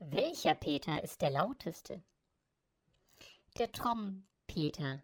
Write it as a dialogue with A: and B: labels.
A: Welcher Peter ist der lauteste? Der Trompeter.